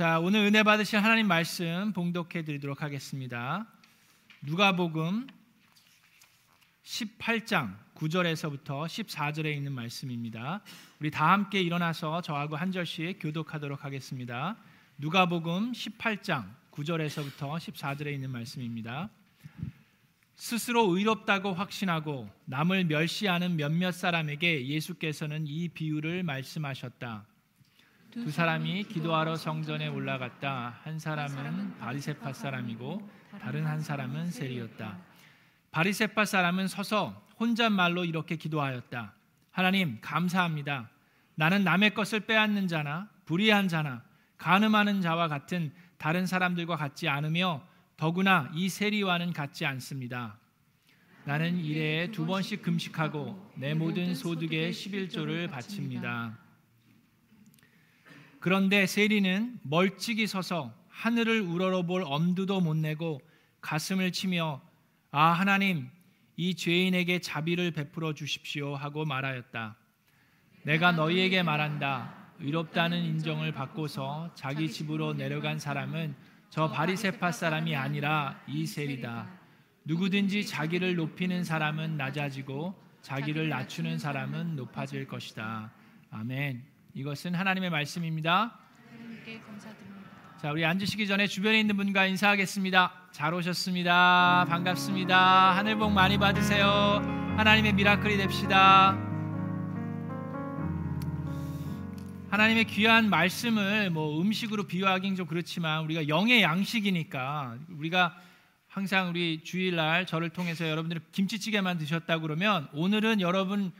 자, 오늘 은혜 받으실 하나님 말씀 봉독해 드리도록 하겠습니다. 누가복음 18장 9절에서부터 14절에 있는 말씀입니다. 우리 다 함께 일어나서 저하고 한 절씩 교독하도록 하겠습니다. 누가복음 18장 9절에서부터 14절에 있는 말씀입니다. 스스로 의롭다고 확신하고 남을 멸시하는 몇몇 사람에게 예수께서는 이 비유를 말씀하셨다. 두 사람이 기도하러 성전에 올라갔다. 한 사람은 바리세파 사람이고 다른 한 사람은 세리였다. 바리세파 사람은 서서 혼잣말로 이렇게 기도하였다. 하나님 감사합니다. 나는 남의 것을 빼앗는 자나 불의한 자나 간음하는 자와 같은 다른 사람들과 같지 않으며 더구나 이 세리와는 같지 않습니다. 나는 일에 두 번씩 금식하고 내 모든 소득의 11조를 바칩니다. 그런데 세리는 멀찍이 서서 하늘을 우러러볼 엄두도 못 내고 가슴을 치며 아 하나님 이 죄인에게 자비를 베풀어 주십시오 하고 말하였다. 내가 너희에게 말한다. 의롭다는 인정을 받고서 자기 집으로 내려간 사람은 저 바리세파 사람이 아니라 이 세리다. 누구든지 자기를 높이는 사람은 낮아지고 자기를 낮추는 사람은 높아질 것이다. 아멘. 이것은 하나님의 말씀입니다. 자, 우리 앉으시기 전에 주변에 있는 분과 인사하겠습니다. 잘 오셨습니다. 반갑습니다. 하늘 복 많이 받으세요. 하나님의 미라클이 됩시다. 하나님의 귀한 말씀을 뭐 음식으로 비유하기는 좀 그렇지만 우리가 영의 양식이니까 우리가 항상 우리 주일날 저를 통해서 여러분들이 김치찌개만 드셨다 그러면 오늘은 여러분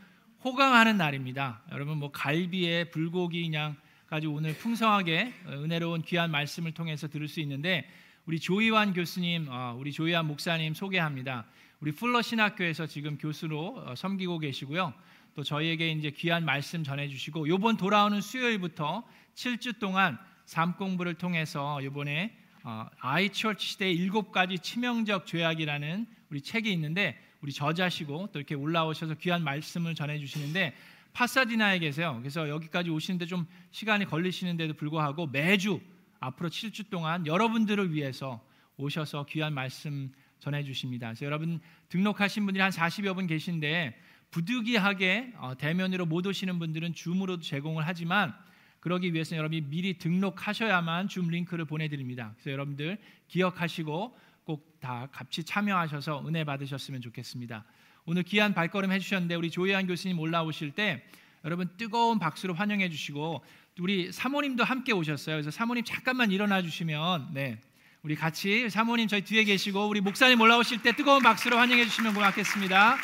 호강하는 날입니다. 여러분 뭐 갈비에 불고기 그냥까지 오늘 풍성하게 은혜로운 귀한 말씀을 통해서 들을 수 있는데 우리 조이완 교수님, 어, 우리 조이완 목사님 소개합니다. 우리 풀러 신학교에서 지금 교수로 어, 섬기고 계시고요. 또 저희에게 이제 귀한 말씀 전해주시고 이번 돌아오는 수요일부터 7주 동안 삶 공부를 통해서 이번에 어, 아이처치 시대의 일곱 가지 치명적 죄악이라는 우리 책이 있는데 우리 저자시고 또 이렇게 올라오셔서 귀한 말씀을 전해 주시는데 파사디나에 계세요. 그래서 여기까지 오시는데 좀 시간이 걸리시는데도 불구하고 매주 앞으로 7주 동안 여러분들을 위해서 오셔서 귀한 말씀 전해 주십니다. 그래서 여러분 등록하신 분들이 한 40여 분 계신데 부득이하게 어, 대면으로 못 오시는 분들은 줌으로도 제공을 하지만 그러기 위해서 여러분이 미리 등록하셔야만 줌 링크를 보내드립니다. 그래서 여러분들 기억하시고 꼭 다 같이 참여하셔서 은혜 받으셨으면 좋겠습니다. 오늘 귀한 발걸음 해주셨는데 우리 조혜한 교수님 올라오실 때 여러분 뜨거운 박수로 환영해 주시고 우리 사모님도 함께 오셨어요. 그래서 사모님 잠깐만 일어나 주시면 네 우리 같이 사모님 저희 뒤에 계시고 우리 목사님 올라오실 때 뜨거운 박수로 환영해 주시면 고맙겠습니다.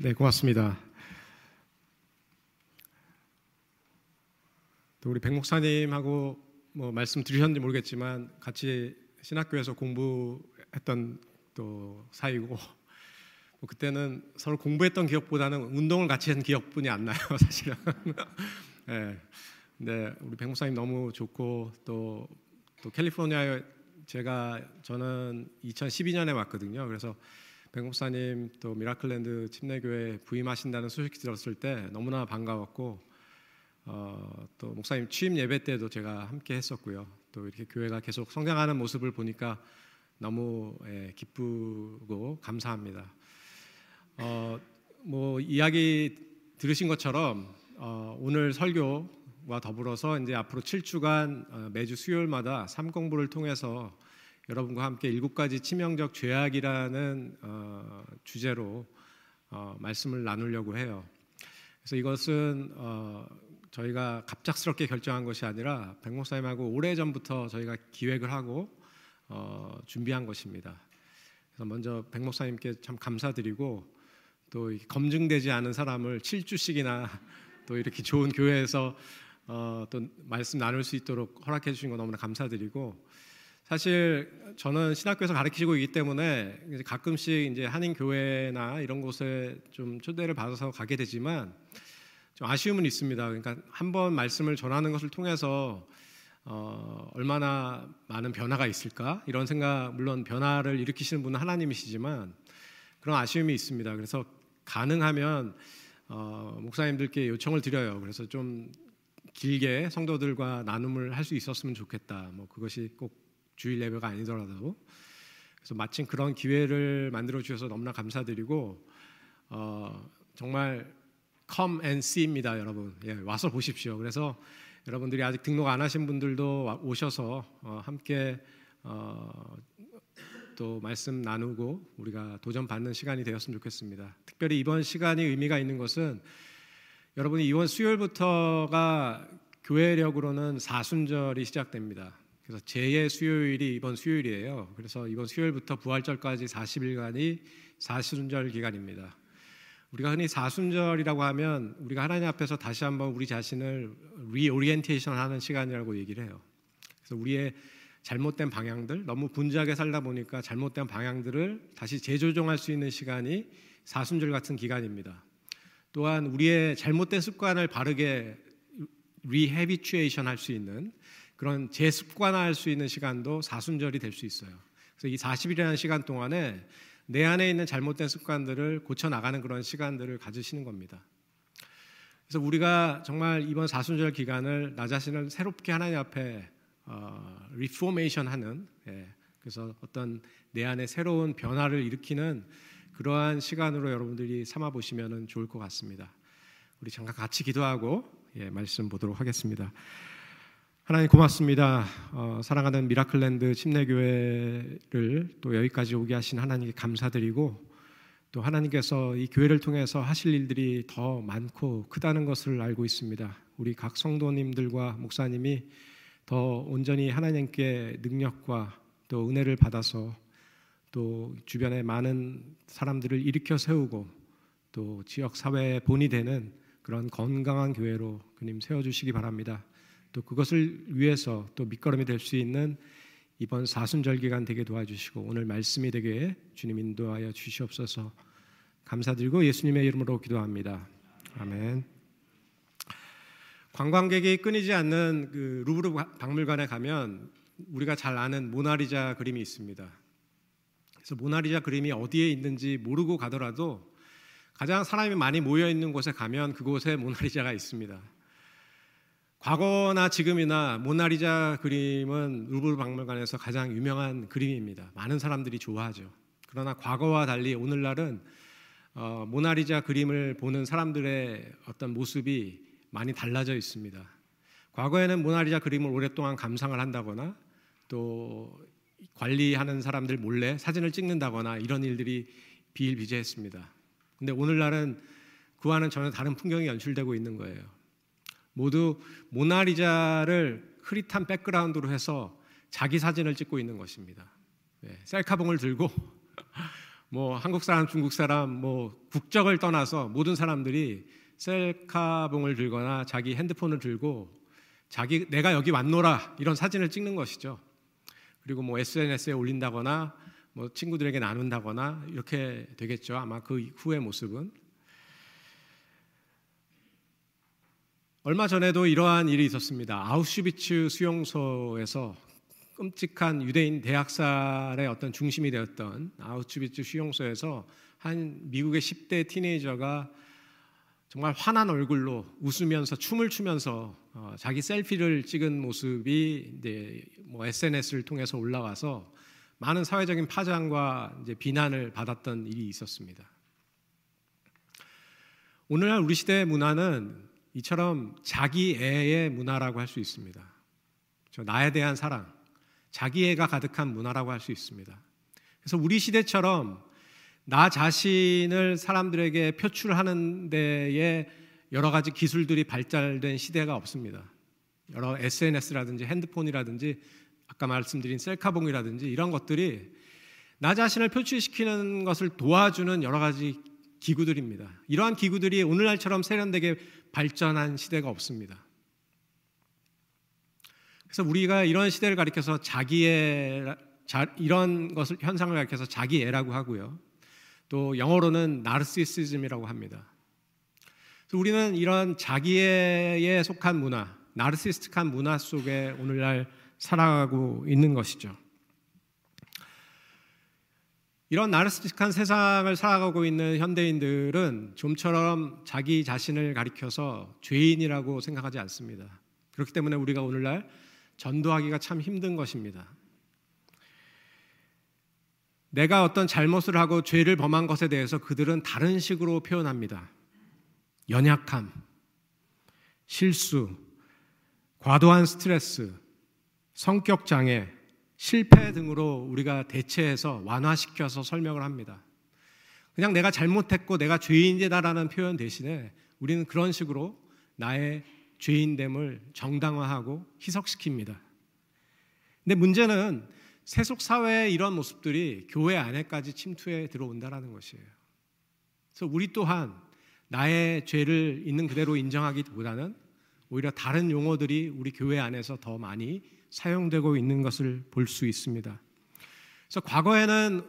네, 고맙습니다. 또 우리 백 목사님하고 뭐 말씀 드리셨는지 모르겠지만 같이 신학교에서 공부했던 또 사이고 뭐 그때는 서로 공부했던 기억보다는 운동을 같이 한 기억뿐이 안 나요 사실은. 네. 네, 우리 백 목사님 너무 좋고 또 또 캘리포니아에 제가 저는 2012년에 왔거든요. 그래서 백 목사님 또 미라클랜드 침례교회 부임하신다는 소식 들었을 때 너무나 반가웠고 어, 또 목사님 취임 예배 때도 제가 함께 했었고요. 또 이렇게 교회가 계속 성장하는 모습을 보니까 너무 예, 기쁘고 감사합니다. 어, 뭐 이야기 들으신 것처럼 어, 오늘 설교와 더불어서 이제 앞으로 7주간 어, 매주 수요일마다 삶 공부를 통해서 여러분과 함께 일곱 가지 치명적 죄악이라는 어, 주제로 어, 말씀을 나누려고 해요. 그래서 이것은 어, 저희가 갑작스럽게 결정한 것이 아니라 백 목사님하고 오래 전부터 저희가 기획을 하고 어, 준비한 것입니다. 그래서 먼저 백 목사님께 참 감사드리고 또 검증되지 않은 사람을 7주씩이나 또 이렇게 좋은 교회에서 어, 또 말씀 나눌 수 있도록 허락해 주신 거 너무나 감사드리고 사실 저는 신학교에서 가르치고 있기 때문에 가끔씩 이제 한인 교회나 이런 곳에 좀 초대를 받아서 가게 되지만 좀 아쉬움은 있습니다. 그러니까 한 번 말씀을 전하는 것을 통해서 어, 얼마나 많은 변화가 있을까 이런 생각 물론 변화를 일으키시는 분은 하나님이시지만 그런 아쉬움이 있습니다. 그래서 가능하면 어, 목사님들께 요청을 드려요. 그래서 좀 길게 성도들과 나눔을 할 수 있었으면 좋겠다. 뭐 그것이 꼭 주일 예배가 아니더라도 그래서 마침 그런 기회를 만들어 주셔서 너무나 감사드리고 어, 정말 come and see입니다, 여러분. 예, 와서 보십시오. 그래서 여러분들이 아직 등록 안 하신 분들도 오셔서 어, 함께 어, 또 말씀 나누고 우리가 도전 받는 시간이 되었으면 좋겠습니다. 특별히 이번 시간이 의미가 있는 것은 여러분이 이번 수요일부터가 교회력으로는 사순절이 시작됩니다. 그래서 재의 수요일이 이번 수요일이에요. 그래서 이번 수요일부터 부활절까지 40일간이 사순절 기간입니다. 우리가 흔히 사순절이라고 하면 우리가 하나님 앞에서 다시 한번 우리 자신을 reorientation 하는 시간이라고 얘기를 해요. 그래서 우리의 잘못된 방향들, 너무 분주하게 살다 보니까 잘못된 방향들을 다시 재조정할 수 있는 시간이 사순절 같은 기간입니다. 또한 우리의 잘못된 습관을 바르게 rehabituation 할 수 있는 그런 재습관화 할 수 있는 시간도 사순절이 될 수 있어요. 그래서 이 40일이라는 시간 동안에 내 안에 있는 잘못된 습관들을 고쳐 나가는 그런 시간들을 가지시는 겁니다. 그래서 우리가 정말 이번 사순절 기간을 나 자신을 새롭게 하나님 앞에 어, reformation하는 예, 그래서 어떤 내 안에 새로운 변화를 일으키는 그러한 시간으로 여러분들이 삼아 보시면 좋을 것 같습니다. 우리 잠깐 같이 기도하고 예, 말씀 보도록 하겠습니다. 하나님 고맙습니다. 어, 사랑하는 미라클랜드 침례교회를 또 여기까지 오게 하신 하나님께 감사드리고 또 하나님께서 이 교회를 통해서 하실 일들이 더 많고 크다는 것을 알고 있습니다. 우리 각 성도님들과 목사님이 더 온전히 하나님께 능력과 또 은혜를 받아서 또 주변에 많은 사람들을 일으켜 세우고 또 지역 사회의 본이 되는 그런 건강한 교회로 그님 세워 주시기 바랍니다. 또 그것을 위해서 또 밑거름이 될 수 있는 이번 사순절 기간 되게 도와주시고 오늘 말씀이 되게 주님 인도하여 주시옵소서 감사드리고 예수님의 이름으로 기도합니다. 아멘. 관광객이 끊이지 않는 그 루브르 박물관에 가면 우리가 잘 아는 모나리자 그림이 있습니다. 그래서 모나리자 그림이 어디에 있는지 모르고 가더라도 가장 사람이 많이 모여 있는 곳에 가면 그곳에 모나리자가 있습니다. 과거나 지금이나 모나리자 그림은 루브르 박물관에서 가장 유명한 그림입니다. 많은 사람들이 좋아하죠. 그러나 과거와 달리 오늘날은 어, 모나리자 그림을 보는 사람들의 어떤 모습이 많이 달라져 있습니다. 과거에는 모나리자 그림을 오랫동안 감상을 한다거나 또 관리하는 사람들 몰래 사진을 찍는다거나 이런 일들이 비일비재했습니다. 근데 오늘날은 그와는 전혀 다른 풍경이 연출되고 있는 거예요. 모두 모나리자를 흐릿한 백그라운드로 해서 자기 사진을 찍고 있는 것입니다. 네, 셀카봉을 들고 뭐 한국 사람, 중국 사람, 뭐 국적을 떠나서 모든 사람들이 셀카봉을 들거나 자기 핸드폰을 들고 자기 내가 여기 왔노라 이런 사진을 찍는 것이죠. 그리고 뭐 SNS에 올린다거나 뭐 친구들에게 나눈다거나 이렇게 되겠죠. 아마 그 후의 모습은 얼마 전에도 이러한 일이 있었습니다. 아우슈비츠 수용소에서 끔찍한 유대인 대학살의 어떤 중심이 되었던 아우슈비츠 수용소에서 한 미국의 10대 티네이저가 정말 환한 얼굴로 웃으면서 춤을 추면서 어, 자기 셀피를 찍은 모습이 이제 뭐 SNS를 통해서 올라와서 많은 사회적인 파장과 이제 비난을 받았던 일이 있었습니다. 오늘날 우리 시대의 문화는 이처럼 자기애의 문화라고 할 수 있습니다. 저 나에 대한 사랑, 자기애가 가득한 문화라고 할 수 있습니다. 그래서 우리 시대처럼 나 자신을 사람들에게 표출하는 데에 여러 가지 기술들이 발달된 시대가 없습니다. 여러 SNS라든지 핸드폰이라든지 아까 말씀드린 셀카봉이라든지 이런 것들이 나 자신을 표출시키는 것을 도와주는 여러 가지 기구들입니다. 이러한 기구들이 오늘날처럼 세련되게 발전한 시대가 없습니다. 그래서 우리가 이런 시대를 가리켜서 자기의 이런 것을 현상을 가리켜서 자기애라고 하고요. 또 영어로는 나르시시즘이라고 합니다. 그래서 우리는 이런 자기애에 속한 문화, 나르시스틱한 문화 속에 오늘날 살아가고 있는 것이죠. 이런 나르시스틱한 세상을 살아가고 있는 현대인들은 좀처럼 자기 자신을 가리켜서 죄인이라고 생각하지 않습니다. 그렇기 때문에 우리가 오늘날 전도하기가 참 힘든 것입니다. 내가 어떤 잘못을 하고 죄를 범한 것에 대해서 그들은 다른 식으로 표현합니다. 연약함, 실수, 과도한 스트레스, 성격 장애, 실패 등으로 우리가 대체해서 완화시켜서 설명을 합니다. 그냥 내가 잘못했고 내가 죄인이다라는 표현 대신에 우리는 그런 식으로 나의 죄인됨을 정당화하고 희석시킵니다. 근데 문제는 세속 사회의 이런 모습들이 교회 안에까지 침투해 들어온다라는 것이에요. 그래서 우리 또한 나의 죄를 있는 그대로 인정하기보다는 오히려 다른 용어들이 우리 교회 안에서 더 많이 사용되고 있는 것을 볼 수 있습니다. 그래서 과거에는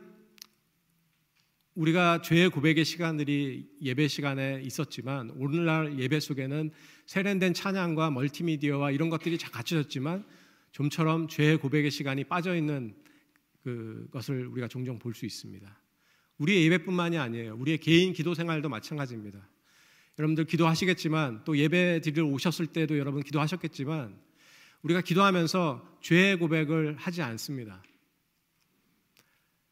우리가 죄의 고백의 시간들이 예배 시간에 있었지만 오늘날 예배 속에는 세련된 찬양과 멀티미디어와 이런 것들이 다 갖춰졌지만 좀처럼 죄의 고백의 시간이 빠져 있는 그것을 우리가 종종 볼 수 있습니다. 우리의 예배뿐만이 아니에요. 우리의 개인 기도 생활도 마찬가지입니다. 여러분들 기도하시겠지만 또 예배 드리러 오셨을 때도 여러분 기도하셨겠지만 우리가 기도하면서 죄의 고백을 하지 않습니다.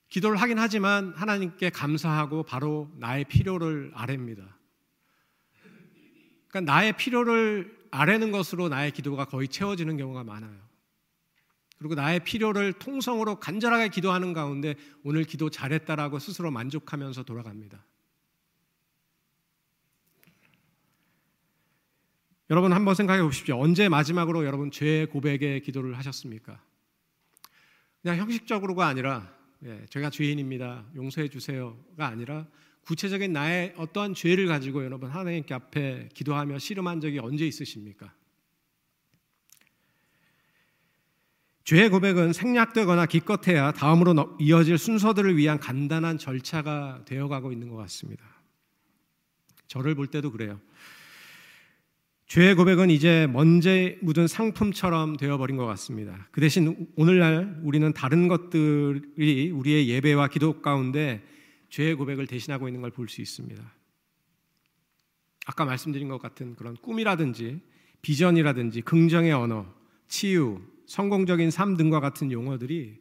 기도를 하긴 하지만 하나님께 감사하고 바로 나의 필요를 아뢰입니다. 그러니까 나의 필요를 아뢰는 것으로 나의 기도가 거의 채워지는 경우가 많아요. 그리고 나의 필요를 통성으로 간절하게 기도하는 가운데 오늘 기도 잘했다라고 스스로 만족하면서 돌아갑니다. 여러분 한번 생각해 보십시오. 언제 마지막으로 여러분 죄 고백의 기도를 하셨습니까? 그냥 형식적으로가 아니라 예, 제가 죄인입니다. 용서해 주세요가 아니라 구체적인 나의 어떠한 죄를 가지고 여러분 하나님께 앞에 기도하며 씨름한 적이 언제 있으십니까? 죄의 고백은 생략되거나 기껏해야 다음으로 이어질 순서들을 위한 간단한 절차가 되어가고 있는 것 같습니다. 저를 볼 때도 그래요. 죄의 고백은 이제 먼지 묻은 상품처럼 되어버린 것 같습니다. 그 대신 오늘날 우리는 다른 것들이 우리의 예배와 기도 가운데 죄의 고백을 대신하고 있는 걸 볼 수 있습니다. 아까 말씀드린 것 같은 그런 꿈이라든지 비전이라든지 긍정의 언어, 치유, 성공적인 삶 등과 같은 용어들이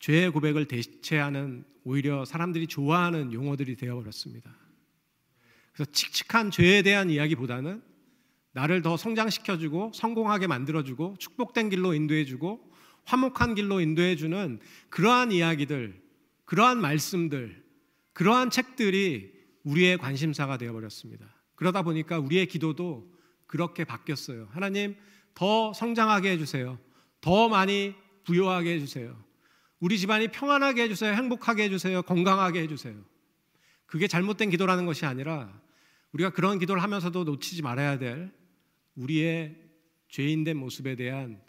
죄의 고백을 대체하는 오히려 사람들이 좋아하는 용어들이 되어버렸습니다. 그래서 칙칙한 죄에 대한 이야기보다는 나를 더 성장시켜주고 성공하게 만들어주고 축복된 길로 인도해주고 화목한 길로 인도해주는 그러한 이야기들, 그러한 말씀들, 그러한 책들이 우리의 관심사가 되어버렸습니다. 그러다 보니까 우리의 기도도 그렇게 바뀌었어요. 하나님, 더 성장하게 해주세요. 더 많이 부여하게 해주세요. 우리 집안이 평안하게 해주세요. 행복하게 해주세요. 건강하게 해주세요. 그게 잘못된 기도라는 것이 아니라 우리가 그런 기도를 하면서도 놓치지 말아야 될 우리의 죄인된 모습에 대한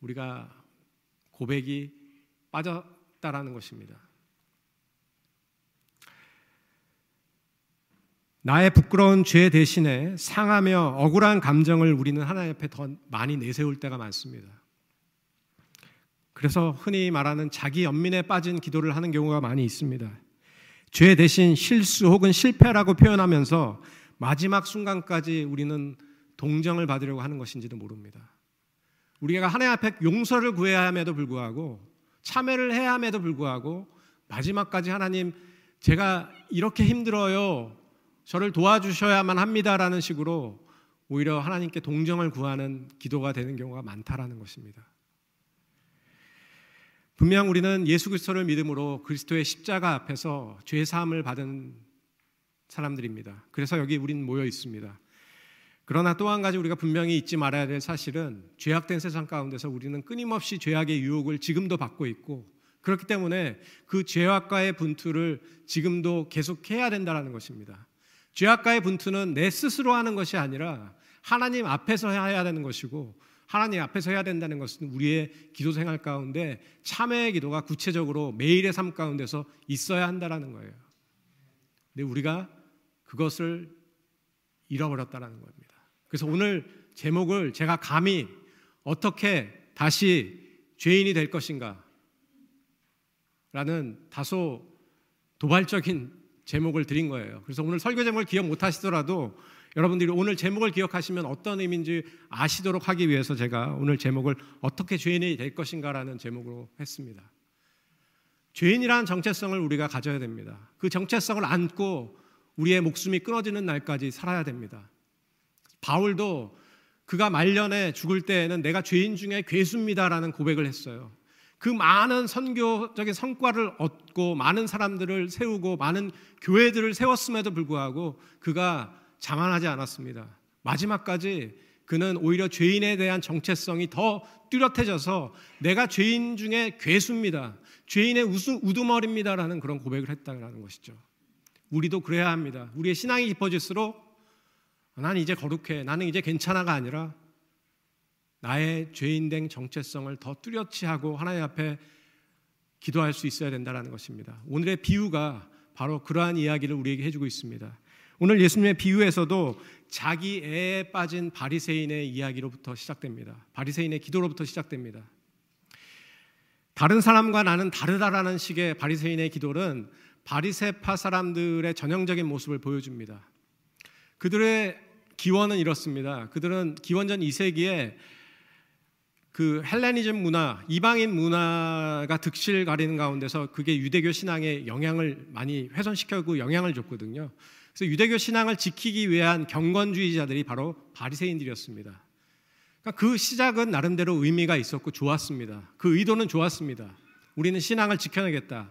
우리가 고백이 빠졌다라는 것입니다. 나의 부끄러운 죄 대신에 상하며 억울한 감정을 우리는 하나님 앞에 더 많이 내세울 때가 많습니다. 그래서 흔히 말하는 자기 연민에 빠진 기도를 하는 경우가 많이 있습니다. 죄 대신 실수 혹은 실패라고 표현하면서 마지막 순간까지 우리는 동정을 받으려고 하는 것인지도 모릅니다. 우리가 하나님 앞에 용서를 구해야 함에도 불구하고 참회를 해야 함에도 불구하고 마지막까지 하나님 제가 이렇게 힘들어요. 저를 도와주셔야만 합니다라는 식으로 오히려 하나님께 동정을 구하는 기도가 되는 경우가 많다라는 것입니다. 분명 우리는 예수 그리스도를 믿음으로 그리스도의 십자가 앞에서 죄 사함을 받은 사람들입니다. 그래서 여기 우린 모여 있습니다. 그러나 또 한 가지 우리가 분명히 잊지 말아야 될 사실은 죄악된 세상 가운데서 우리는 끊임없이 죄악의 유혹을 지금도 받고 있고 그렇기 때문에 그 죄악과의 분투를 지금도 계속해야 된다는 것입니다. 죄악과의 분투는 내 스스로 하는 것이 아니라 하나님 앞에서 해야 되는 것이고 하나님 앞에서 해야 된다는 것은 우리의 기도 생활 가운데 참회의 기도가 구체적으로 매일의 삶 가운데서 있어야 한다는 거예요. 근데 우리가 그것을 잃어버렸다는 겁니다. 그래서 오늘 제목을 제가 감히 어떻게 다시 죄인이 될 것인가 라는 다소 도발적인 제목을 드린 거예요. 그래서 오늘 설교 제목을 기억 못 하시더라도 여러분들이 오늘 제목을 기억하시면 어떤 의미인지 아시도록 하기 위해서 제가 오늘 제목을 어떻게 죄인이 될 것인가라는 제목으로 했습니다. 죄인이라는 정체성을 우리가 가져야 됩니다. 그 정체성을 안고 우리의 목숨이 끊어지는 날까지 살아야 됩니다. 바울도 그가 말년에 죽을 때에는 내가 죄인 중에 괴수입니다라는 고백을 했어요. 그 많은 선교적인 성과를 얻고 많은 사람들을 세우고 많은 교회들을 세웠음에도 불구하고 그가 자만하지 않았습니다. 마지막까지 그는 오히려 죄인에 대한 정체성이 더 뚜렷해져서 내가 죄인 중에 괴수입니다. 죄인의 우두머리입니다라는 그런 고백을 했다는 것이죠. 우리도 그래야 합니다. 우리의 신앙이 깊어질수록 나는 이제 거룩해. 나는 이제 괜찮아가 아니라 나의 죄인된 정체성을 더 뚜렷이 하고 하나님 앞에 기도할 수 있어야 된다는 것입니다. 오늘의 비유가 바로 그러한 이야기를 우리에게 해주고 있습니다. 오늘 예수님의 비유에서도 자기 애에 빠진 바리새인의 이야기로부터 시작됩니다. 바리새인의 기도로부터 시작됩니다. 다른 사람과 나는 다르다라는 식의 바리새인의 기도는 바리새파 사람들의 전형적인 모습을 보여줍니다. 그들의 기원은 이렇습니다. 그들은 기원전 2세기에 그 헬레니즘 문화, 이방인 문화가 득실 가리는 가운데서 그게 유대교 신앙에 영향을 많이 훼손시켜고 영향을 줬거든요. 그래서 유대교 신앙을 지키기 위한 경건주의자들이 바로 바리새인들이었습니다. 그러니까 그 시작은 나름대로 의미가 있었고 좋았습니다. 그 의도는 좋았습니다. 우리는 신앙을 지켜내겠다.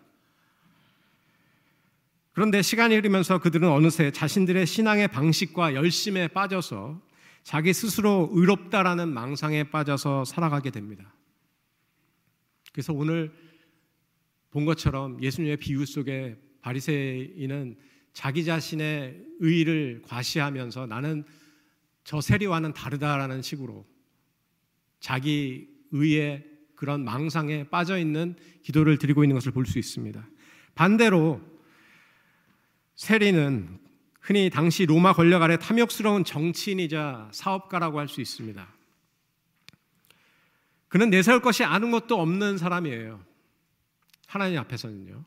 그런데 시간이 흐르면서 그들은 어느새 자신들의 신앙의 방식과 열심에 빠져서 자기 스스로 의롭다라는 망상에 빠져서 살아가게 됩니다. 그래서 오늘 본 것처럼 예수님의 비유 속에 바리새인은 자기 자신의 의를 과시하면서 나는 저 세리와는 다르다라는 식으로 자기 의의 그런 망상에 빠져 있는 기도를 드리고 있는 것을 볼 수 있습니다. 반대로 세리는 흔히 당시 로마 권력 아래 탐욕스러운 정치인이자 사업가라고 할 수 있습니다. 그는 내세울 것이 아는 것도 없는 사람이에요. 하나님 앞에서는요.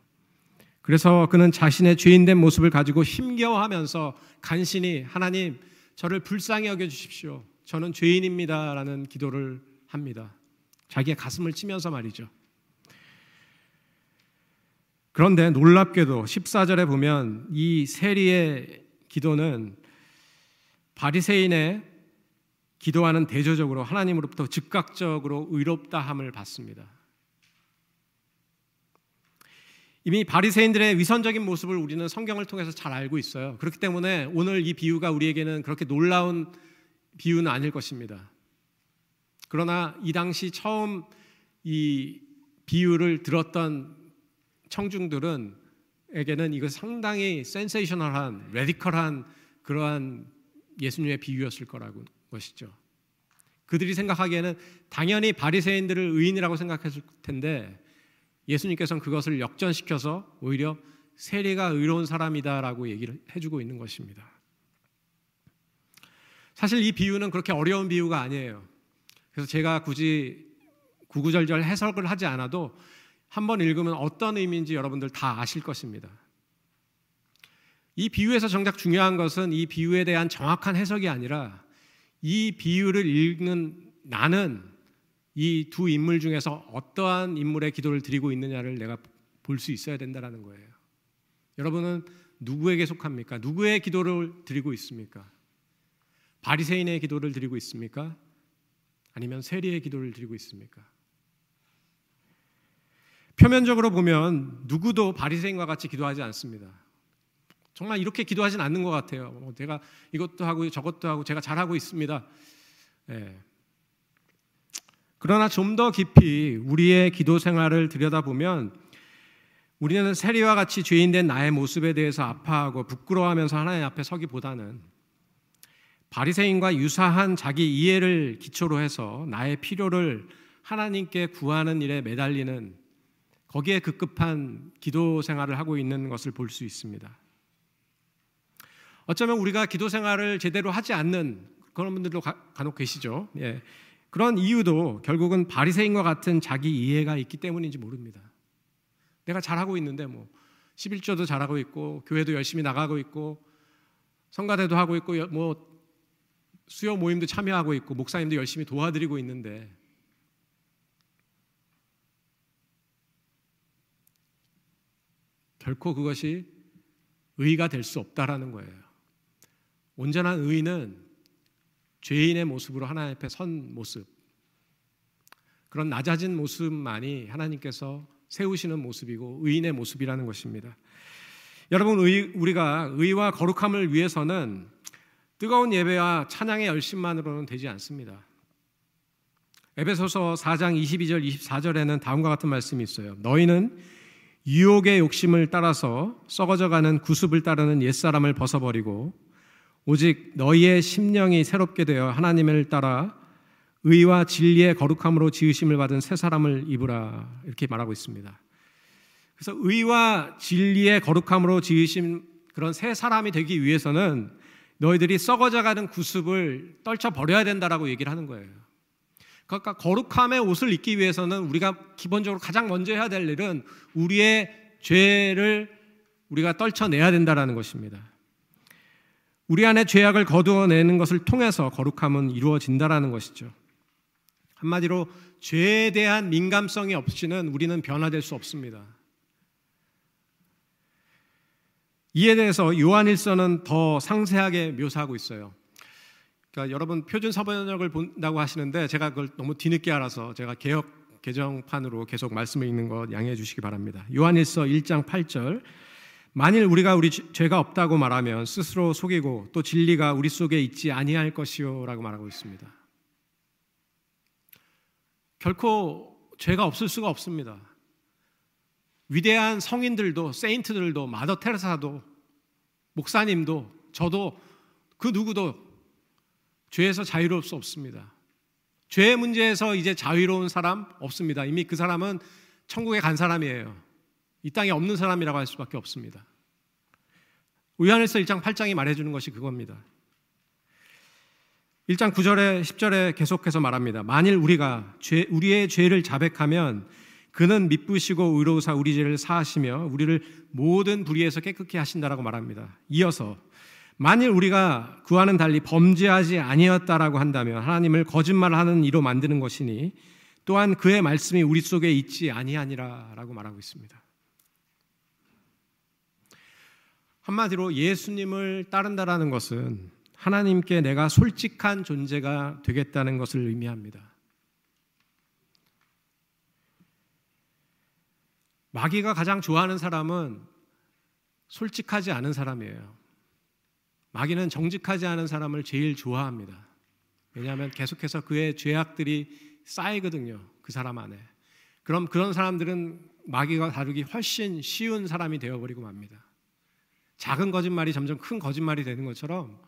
그래서 그는 자신의 죄인된 모습을 가지고 힘겨워하면서 간신히 하나님 저를 불쌍히 여겨 주십시오. 저는 죄인입니다라는 기도를 합니다. 자기의 가슴을 치면서 말이죠. 그런데 놀랍게도 14절에 보면 이 세리의 기도는 바리새인의 기도하는 대조적으로 하나님으로부터 즉각적으로 의롭다함을 받습니다. 이미 바리새인들의 위선적인 모습을 우리는 성경을 통해서 잘 알고 있어요. 그렇기 때문에 오늘 이 비유가 우리에게는 그렇게 놀라운 비유는 아닐 것입니다. 그러나 이 당시 처음 이 비유를 들었던 청중들은 에게는 이거 상당히 센세이셔널한 레디컬한 그러한 예수님의 비유였을 거라고 것이죠. 그들이 생각하기에는 당연히 바리새인들을 의인이라고 생각했을 텐데 예수님께서는 그것을 역전시켜서 오히려 세리가 의로운 사람이다라고 얘기를 해주고 있는 것입니다. 사실 이 비유는 그렇게 어려운 비유가 아니에요. 그래서 제가 굳이 구구절절 해석을 하지 않아도 한번 읽으면 어떤 의미인지 여러분들 다 아실 것입니다. 이 비유에서 정작 중요한 것은 이 비유에 대한 정확한 해석이 아니라 이 비유를 읽는 나는 이 두 인물 중에서 어떠한 인물의 기도를 드리고 있느냐를 내가 볼 수 있어야 된다는 거예요. 여러분은 누구에게 속합니까? 누구의 기도를 드리고 있습니까? 바리새인의 기도를 드리고 있습니까? 아니면 세리의 기도를 드리고 있습니까? 표면적으로 보면 누구도 바리새인과 같이 기도하지 않습니다. 정말 이렇게 기도하진 않는 것 같아요. 뭐 제가 이것도 하고 저것도 하고 제가 잘하고 있습니다. 네. 그러나 좀 더 깊이 우리의 기도 생활을 들여다보면 우리는 세리와 같이 죄인된 나의 모습에 대해서 아파하고 부끄러워하면서 하나님 앞에 서기보다는 바리새인과 유사한 자기 이해를 기초로 해서 나의 필요를 하나님께 구하는 일에 매달리는 거기에 급급한 기도 생활을 하고 있는 것을 볼 수 있습니다. 어쩌면 우리가 기도 생활을 제대로 하지 않는 그런 분들도 간혹 계시죠. 예. 그런 이유도 결국은 바리새인과 같은 자기 이해가 있기 때문인지 모릅니다. 내가 잘하고 있는데 뭐 11조도 잘하고 있고 교회도 열심히 나가고 있고 성가대도 하고 있고 뭐 수요 모임도 참여하고 있고 목사님도 열심히 도와드리고 있는데 결코 그것이 의가 될 수 없다라는 거예요. 온전한 의는 죄인의 모습으로 하나님 앞에 선 모습, 그런 낮아진 모습만이 하나님께서 세우시는 모습이고 의인의 모습이라는 것입니다. 여러분, 의, 우리가 의와 거룩함을 위해서는 뜨거운 예배와 찬양의 열심만으로는 되지 않습니다. 에베소서 4장 22절 24절에는 다음과 같은 말씀이 있어요. 너희는 유혹의 욕심을 따라서 썩어져가는 구습을 따르는 옛사람을 벗어버리고 오직 너희의 심령이 새롭게 되어 하나님을 따라 의와 진리의 거룩함으로 지으심을 받은 새 사람을 입으라 이렇게 말하고 있습니다. 그래서 의와 진리의 거룩함으로 지으신 그런 새 사람이 되기 위해서는 너희들이 썩어져가는 구습을 떨쳐 버려야 된다라고 얘기를 하는 거예요. 그러니까 거룩함의 옷을 입기 위해서는 우리가 기본적으로 가장 먼저 해야 될 일은 우리의 죄를 우리가 떨쳐내야 된다라는 것입니다. 우리 안에 죄악을 거두어내는 것을 통해서 거룩함은 이루어진다라는 것이죠. 한마디로 죄에 대한 민감성이 없이는 우리는 변화될 수 없습니다. 이에 대해서 요한일서는 더 상세하게 묘사하고 있어요. 그러니까 여러분 표준 서번역을 본다고 하시는데 제가 그걸 너무 뒤늦게 알아서 제가 개혁 개정판으로 계속 말씀을 읽는 것 양해해 주시기 바랍니다. 요한일서 1장 8절 만일 우리가 우리 죄가 없다고 말하면 스스로 속이고 또 진리가 우리 속에 있지 아니할 것이요라고 말하고 있습니다. 결코 죄가 없을 수가 없습니다. 위대한 성인들도 세인트들도 마더 테레사도 목사님도 저도 그 누구도 죄에서 자유로울 수 없습니다. 죄의 문제에서 이제 자유로운 사람 없습니다. 이미 그 사람은 천국에 간 사람이에요. 이 땅에 없는 사람이라고 할 수밖에 없습니다. 요한일서 1장 8장이 말해주는 것이 그겁니다. 1장 9절에 10절에 계속해서 말합니다. 만일 우리가 죄, 우리의 죄를 자백하면 그는 미쁘시고 의로우사 우리 죄를 사하시며 우리를 모든 불의에서 깨끗게 하신다라고 말합니다. 이어서 만일 우리가 그와는 달리 범죄하지 아니었다라고 한다면 하나님을 거짓말하는 이로 만드는 것이니 또한 그의 말씀이 우리 속에 있지 아니하니라라고 말하고 있습니다. 한마디로 예수님을 따른다라는 것은 하나님께 내가 솔직한 존재가 되겠다는 것을 의미합니다. 마귀가 가장 좋아하는 사람은 솔직하지 않은 사람이에요. 마귀는 정직하지 않은 사람을 제일 좋아합니다. 왜냐하면 계속해서 그의 죄악들이 쌓이거든요. 그 사람 안에. 그럼 그런 사람들은 마귀가 다루기 훨씬 쉬운 사람이 되어버리고 맙니다. 작은 거짓말이 점점 큰 거짓말이 되는 것처럼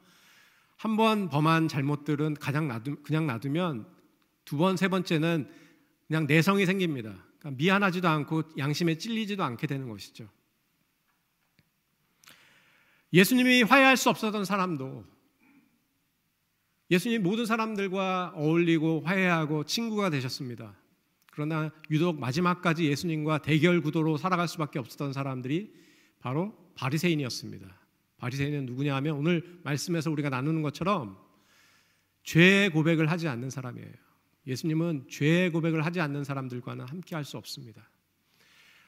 한 번 범한 잘못들은 가장 놔두, 그냥 놔두면 두 번, 세 번째는 그냥 내성이 생깁니다. 그러니까 미안하지도 않고 양심에 찔리지도 않게 되는 것이죠. 예수님이 화해할 수 없었던 사람도 예수님 모든 사람들과 어울리고 화해하고 친구가 되셨습니다. 그러나 유독 마지막까지 예수님과 대결 구도로 살아갈 수밖에 없었던 사람들이 바로 바리새인이었습니다. 바리새인은 누구냐 하면 오늘 말씀에서 우리가 나누는 것처럼 죄의 고백을 하지 않는 사람이에요. 예수님은 죄의 고백을 하지 않는 사람들과는 함께 할 수 없습니다.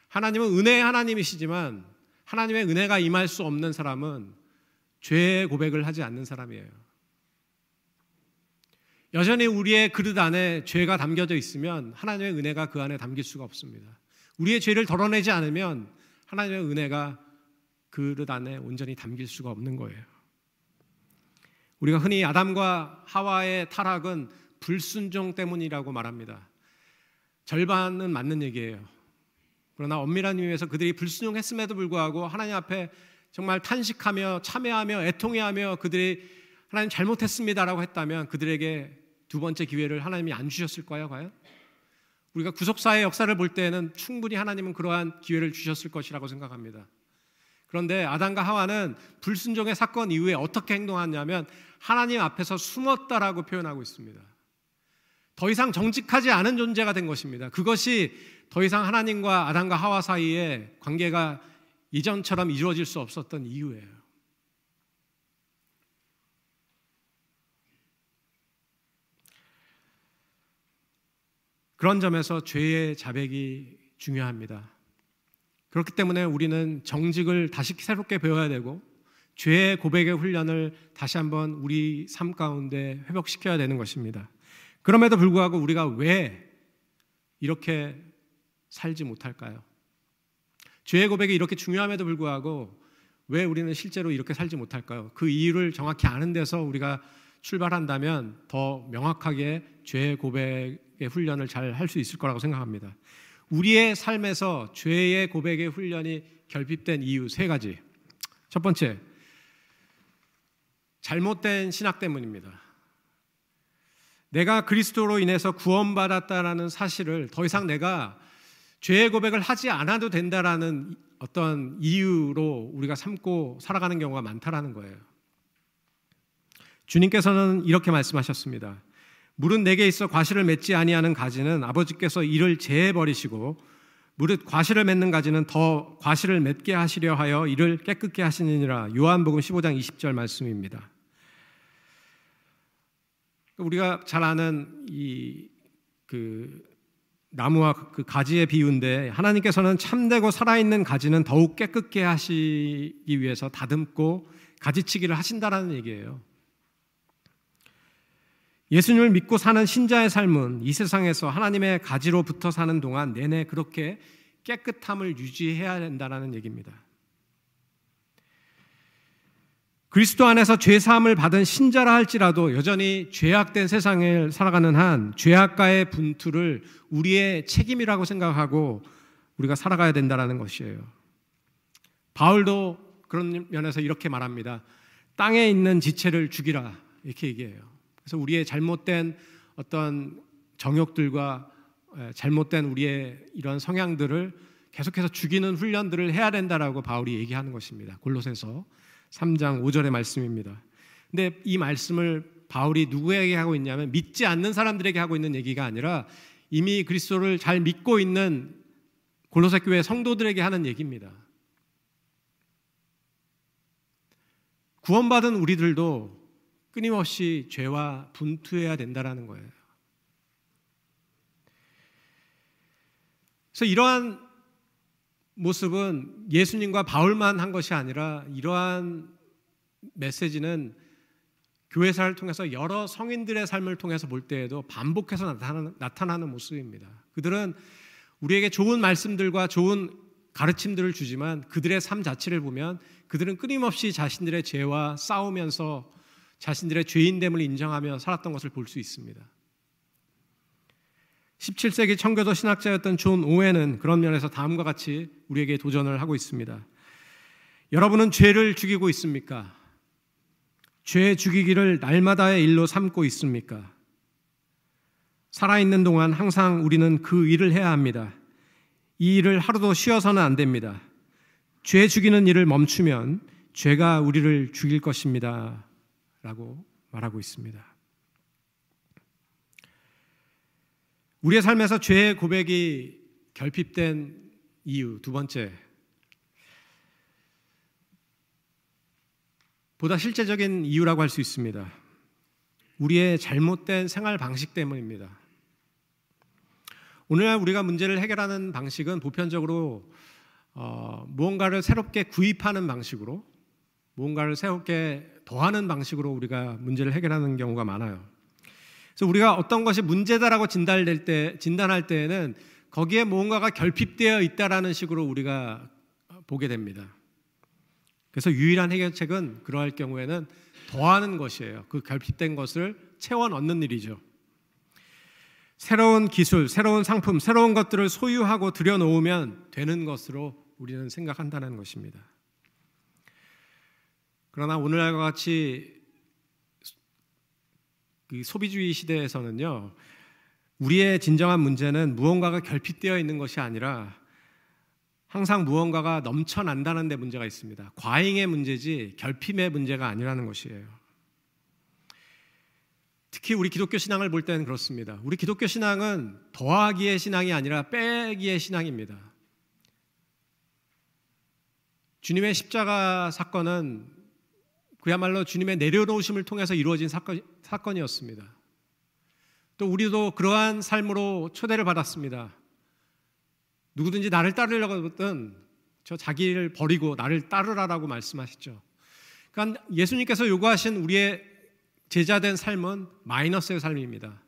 하나님은 은혜의 하나님이시지만 하나님의 은혜가 임할 수 없는 사람은 죄의 고백을 하지 않는 사람이에요. 여전히 우리의 그릇 안에 죄가 담겨져 있으면 하나님의 은혜가 그 안에 담길 수가 없습니다. 우리의 죄를 덜어내지 않으면 하나님의 은혜가 그릇 안에 온전히 담길 수가 없는 거예요. 우리가 흔히 아담과 하와의 타락은 불순종 때문이라고 말합니다. 절반은 맞는 얘기예요. 그러나 엄밀한 의미에서 그들이 불순종했음에도 불구하고 하나님 앞에 정말 탄식하며 참회하며 애통해하며 그들이 하나님 잘못했습니다라고 했다면 그들에게 두 번째 기회를 하나님이 안 주셨을까요, 과연? 우리가 구속사의 역사를 볼 때는 충분히 하나님은 그러한 기회를 주셨을 것이라고 생각합니다. 그런데 아담과 하와는 불순종의 사건 이후에 어떻게 행동하냐면 하나님 앞에서 숨었다라고 표현하고 있습니다. 더 이상 정직하지 않은 존재가 된 것입니다. 그것이 더 이상 하나님과 아담과 하와 사이에 관계가 이전처럼 이루어질 수 없었던 이유예요. 그런 점에서 죄의 자백이 중요합니다. 그렇기 때문에 우리는 정직을 다시 새롭게 배워야 되고 죄의 고백의 훈련을 다시 한번 우리 삶 가운데 회복시켜야 되는 것입니다. 그럼에도 불구하고 우리가 왜 이렇게 살지 못할까요? 죄의 고백이 이렇게 중요함에도 불구하고 왜 우리는 실제로 이렇게 살지 못할까요? 그 이유를 정확히 아는 데서 우리가 출발한다면 더 명확하게 죄의 고백의 훈련을 잘 할 수 있을 거라고 생각합니다. 우리의 삶에서 죄의 고백의 훈련이 결핍된 이유 세 가지. 첫 번째, 잘못된 신학 때문입니다. 내가 그리스도로 인해서 구원받았다라는 사실을 더 이상 내가 죄의 고백을 하지 않아도 된다라는 어떤 이유로 우리가 삼고 살아가는 경우가 많다라는 거예요. 주님께서는 이렇게 말씀하셨습니다. 물은 내게 있어 과실을 맺지 아니하는 가지는 아버지께서 이를 제해 버리시고 무릇 과실을 맺는 가지는 더 과실을 맺게 하시려 하여 이를 깨끗게 하시느니라. 요한복음 15장 20절 말씀입니다. 우리가 잘 아는 이 그 나무와 그 가지의 비유인데 하나님께서는 참되고 살아있는 가지는 더욱 깨끗게 하시기 위해서 다듬고 가지치기를 하신다라는 얘기예요. 예수님을 믿고 사는 신자의 삶은 이 세상에서 하나님의 가지로 붙어 사는 동안 내내 그렇게 깨끗함을 유지해야 된다는 얘기입니다. 그리스도 안에서 죄 사함을 받은 신자라 할지라도 여전히 죄악된 세상을 살아가는 한 죄악과의 분투를 우리의 책임이라고 생각하고 우리가 살아가야 된다는 것이에요. 바울도 그런 면에서 이렇게 말합니다. 땅에 있는 지체를 죽이라 이렇게 얘기해요. 그래서 우리의 잘못된 어떤 정욕들과 잘못된 우리의 이런 성향들을 계속해서 죽이는 훈련들을 해야 된다라고 바울이 얘기하는 것입니다. 골로새서 3장 5절의 말씀입니다. 근데 이 말씀을 바울이 누구에게 하고 있냐면 믿지 않는 사람들에게 하고 있는 얘기가 아니라 이미 그리스도를 잘 믿고 있는 골로새 교회 성도들에게 하는 얘기입니다. 구원받은 우리들도 끊임없이 죄와 분투해야 된다라는 거예요. 그래서 이러한 모습은 예수님과 바울만 한 것이 아니라 이러한 메시지는 교회사를 통해서 여러 성인들의 삶을 통해서 볼 때에도 반복해서 나타나는, 나타나는 모습입니다. 그들은 우리에게 좋은 말씀들과 좋은 가르침들을 주지만 그들의 삶 자체를 보면 그들은 끊임없이 자신들의 죄와 싸우면서 자신들의 죄인됨을 인정하며 살았던 것을 볼 수 있습니다. 17세기 청교도 신학자였던 존 오웬은 그런 면에서 다음과 같이 우리에게 도전을 하고 있습니다. 여러분은 죄를 죽이고 있습니까? 죄 죽이기를 날마다의 일로 삼고 있습니까? 살아있는 동안 항상 우리는 그 일을 해야 합니다. 이 일을 하루도 쉬어서는 안 됩니다. 죄 죽이는 일을 멈추면 죄가 우리를 죽일 것입니다. 라고 말하고 있습니다. 우리의 삶에서 죄의 고백이 결핍된 이유 두 번째 보다 실제적인 이유라고 할 수 있습니다. 우리의 잘못된 생활 방식 때문입니다. 오늘날 우리가 문제를 해결하는 방식은 보편적으로 어, 무언가를 새롭게 구입하는 방식으로 무언가를 새롭게 더하는 방식으로 우리가 문제를 해결하는 경우가 많아요. 그래서 우리가 어떤 것이 문제다라고 진단될 때 진단할 때에는 거기에 무언가가 결핍되어 있다라는 식으로 우리가 보게 됩니다. 그래서 유일한 해결책은 그러할 경우에는 더하는 것이에요. 그 결핍된 것을 채워 넣는 일이죠. 새로운 기술, 새로운 상품, 새로운 것들을 소유하고 들여놓으면 되는 것으로 우리는 생각한다는 것입니다. 그러나 오늘날과 같이 그 소비주의 시대에서는요, 우리의 진정한 문제는 무언가가 결핍되어 있는 것이 아니라 항상 무언가가 넘쳐난다는 데 문제가 있습니다. 과잉의 문제지 결핍의 문제가 아니라는 것이에요. 특히 우리 기독교 신앙을 볼 때는 그렇습니다. 우리 기독교 신앙은 더하기의 신앙이 아니라 빼기의 신앙입니다. 주님의 십자가 사건은 그야말로 주님의 내려놓으심을 통해서 이루어진 사건, 사건이었습니다. 또 우리도 그러한 삶으로 초대를 받았습니다. 누구든지 나를 따르려고 하든 저 자기를 버리고 나를 따르라라고 말씀하시죠. 그러니까 예수님께서 요구하신 우리의 제자된 삶은 마이너스의 삶입니다.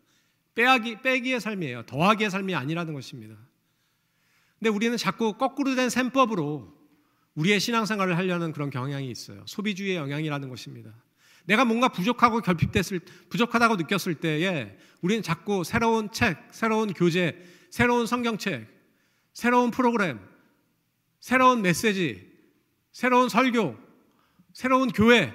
빼기, 빼기의 삶이에요. 더하기의 삶이 아니라는 것입니다. 근데 우리는 자꾸 거꾸로 된 셈법으로 우리의 신앙생활을 하려는 그런 경향이 있어요. 소비주의의 영향이라는 것입니다. 내가 뭔가 부족하고 결핍됐을 부족하다고 느꼈을 때에 우리는 자꾸 새로운 책, 새로운 교재, 새로운 성경책, 새로운 프로그램, 새로운 메시지, 새로운 설교, 새로운 교회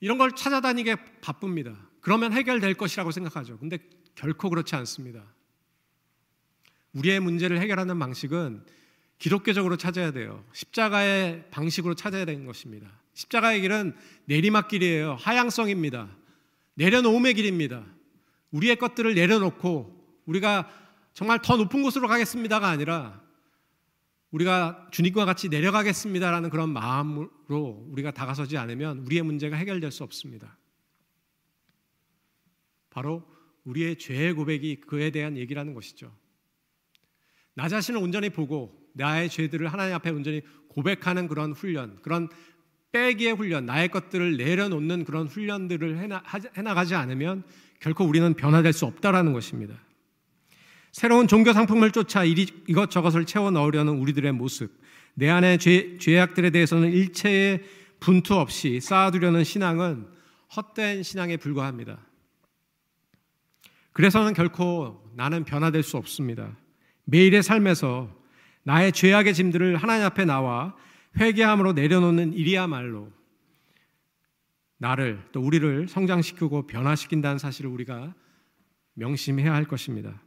이런 걸 찾아다니게 바쁩니다. 그러면 해결될 것이라고 생각하죠. 근데 결코 그렇지 않습니다. 우리의 문제를 해결하는 방식은 기독교적으로 찾아야 돼요. 십자가의 방식으로 찾아야 되는 것입니다. 십자가의 길은 내리막길이에요. 하향성입니다. 내려놓음의 길입니다. 우리의 것들을 내려놓고 우리가 정말 더 높은 곳으로 가겠습니다가 아니라 우리가 주님과 같이 내려가겠습니다라는 그런 마음으로 우리가 다가서지 않으면 우리의 문제가 해결될 수 없습니다. 바로 우리의 죄의 고백이 그에 대한 얘기라는 것이죠. 나 자신을 온전히 보고 나의 죄들을 하나님 앞에 온전히 고백하는 그런 훈련, 그런 빼기의 훈련, 나의 것들을 내려놓는 그런 훈련들을 해나, 해나가지 않으면 결코 우리는 변화될 수 없다라는 것입니다. 새로운 종교 상품을 쫓아 이것저것을 채워 넣으려는 우리들의 모습, 내 안의 죄, 죄악들에 대해서는 일체의 분투 없이 쌓아두려는 신앙은 헛된 신앙에 불과합니다. 그래서는 결코 나는 변화될 수 없습니다. 매일의 삶에서 나의 죄악의 짐들을 하나님 앞에 나와 회개함으로 내려놓는 일이야말로 나를 또 우리를 성장시키고 변화시킨다는 사실을 우리가 명심해야 할 것입니다.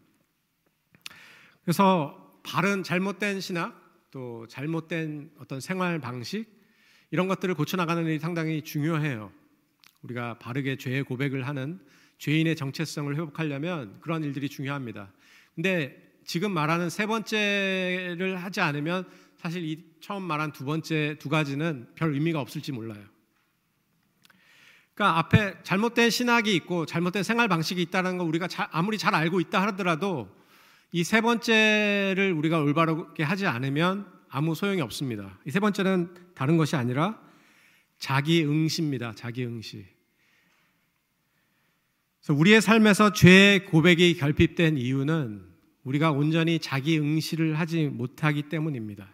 그래서 바른 잘못된 신학 또 잘못된 어떤 생활 방식 이런 것들을 고쳐 나가는 일이 상당히 중요해요. 우리가 바르게 죄의 고백을 하는 죄인의 정체성을 회복하려면 그런 일들이 중요합니다. 근데 지금 말하는 세 번째를 하지 않으면 사실 이 처음 말한 두 번째 두 가지는 별 의미가 없을지 몰라요. 그러니까 앞에 잘못된 신학이 있고 잘못된 생활 방식이 있다는 거 우리가 자, 아무리 잘 알고 있다 하더라도 이 세 번째를 우리가 올바르게 하지 않으면 아무 소용이 없습니다. 이 세 번째는 다른 것이 아니라 자기 응시입니다. 자기 응시. 그래서 우리의 삶에서 죄의 고백이 결핍된 이유는 우리가 온전히 자기 응시를 하지 못하기 때문입니다.